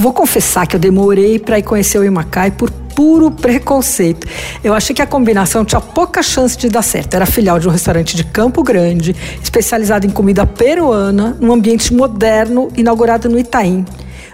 Vou confessar que eu demorei para ir conhecer o Imacai por puro preconceito. Eu achei que a combinação tinha pouca chance de dar certo. Era filial de um restaurante de Campo Grande, especializado em comida peruana, num ambiente moderno, inaugurado no Itaim.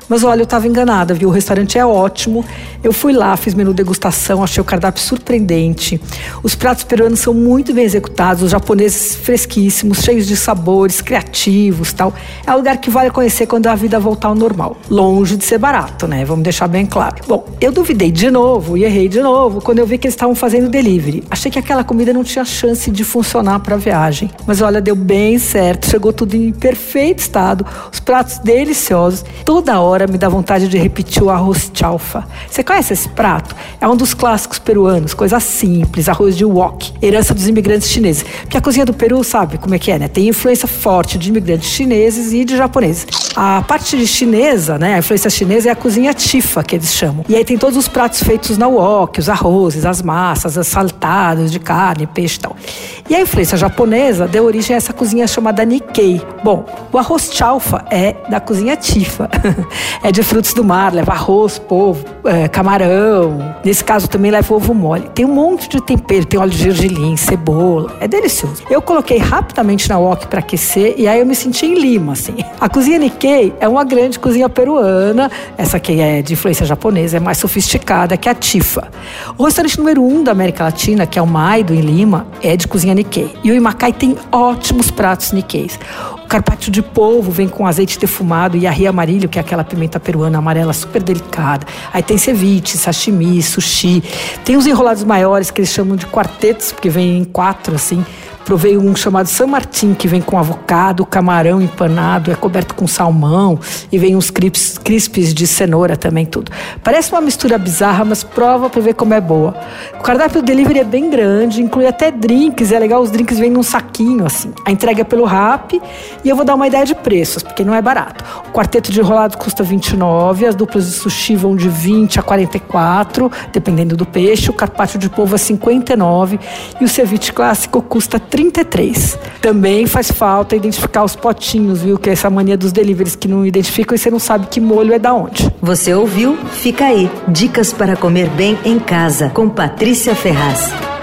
Mas olha, eu estava enganada, viu? O restaurante é ótimo. Eu fui lá, fiz menu degustação, achei o cardápio surpreendente. Os pratos peruanos são muito bem executados, os japoneses fresquíssimos, cheios de sabores, criativos, tal. É um lugar que vale conhecer quando a vida voltar ao normal. Longe de ser barato, né? Vamos deixar bem claro. Bom, eu duvidei de novo e errei de novo quando eu vi que eles estavam fazendo delivery. Achei que aquela comida não tinha chance de funcionar para a viagem. Mas olha, deu bem certo, chegou tudo em perfeito estado, os pratos deliciosos. Toda hora me dá vontade de repetir o arroz chalfa. Você conhece esse prato? É um dos clássicos peruanos, coisa simples, arroz de wok, herança dos imigrantes chineses. Porque a cozinha do Peru, sabe como é que é, né? Tem influência forte de imigrantes chineses e de japoneses. A parte de chinesa, né? A influência chinesa é a cozinha tifa, que eles chamam. E aí tem todos os pratos feitos na wok, os arrozes, as massas, as saltadas de carne, peixe e tal. E a influência japonesa deu origem a essa cozinha chamada Nikkei. Bom, o arroz chalfa é da cozinha tifa. é de frutos do mar, leva arroz, polvo, é, camarão. Nesse caso também leva ovo mole. Tem um monte de tempero, tem óleo de gergelim, cebola. É delicioso. Eu coloquei rapidamente na wok para aquecer e aí eu me senti em Lima, assim. A cozinha Nikkei é uma grande cozinha peruana. Essa aqui é de influência japonesa, é mais sofisticada que a Tifa. O restaurante número um da América Latina, que é o Maido, em Lima, é de cozinha Nikkei. E o Imacai tem ótimos pratos Nikkeis. Carpaccio de polvo vem com azeite defumado e arri amarillo, que é aquela pimenta peruana amarela super delicada. Aí tem ceviche, sashimi, sushi. Tem os enrolados maiores que eles chamam de quartetos, porque vem em quatro assim. Provei um chamado San Martin, que vem com avocado, camarão empanado, é coberto com salmão e vem uns crispes, crispes de cenoura também, tudo. Parece uma mistura bizarra, mas prova para ver como é boa. O cardápio do delivery é bem grande, inclui até drinks, é legal, os drinks vêm num saquinho assim. A entrega é pelo RAP e eu vou dar uma ideia de preços, porque não é barato. O quarteto de enrolado custa 29, as duplas de sushi vão de 20 a 44, dependendo do peixe, o carpaccio de polvo é 59 e o ceviche clássico custa 30 33. Também faz falta identificar os potinhos, viu? Que é essa mania dos deliveries que não identificam e você não sabe que molho é da onde. Você ouviu? Fica aí. Dicas para comer bem em casa com Patrícia Ferraz.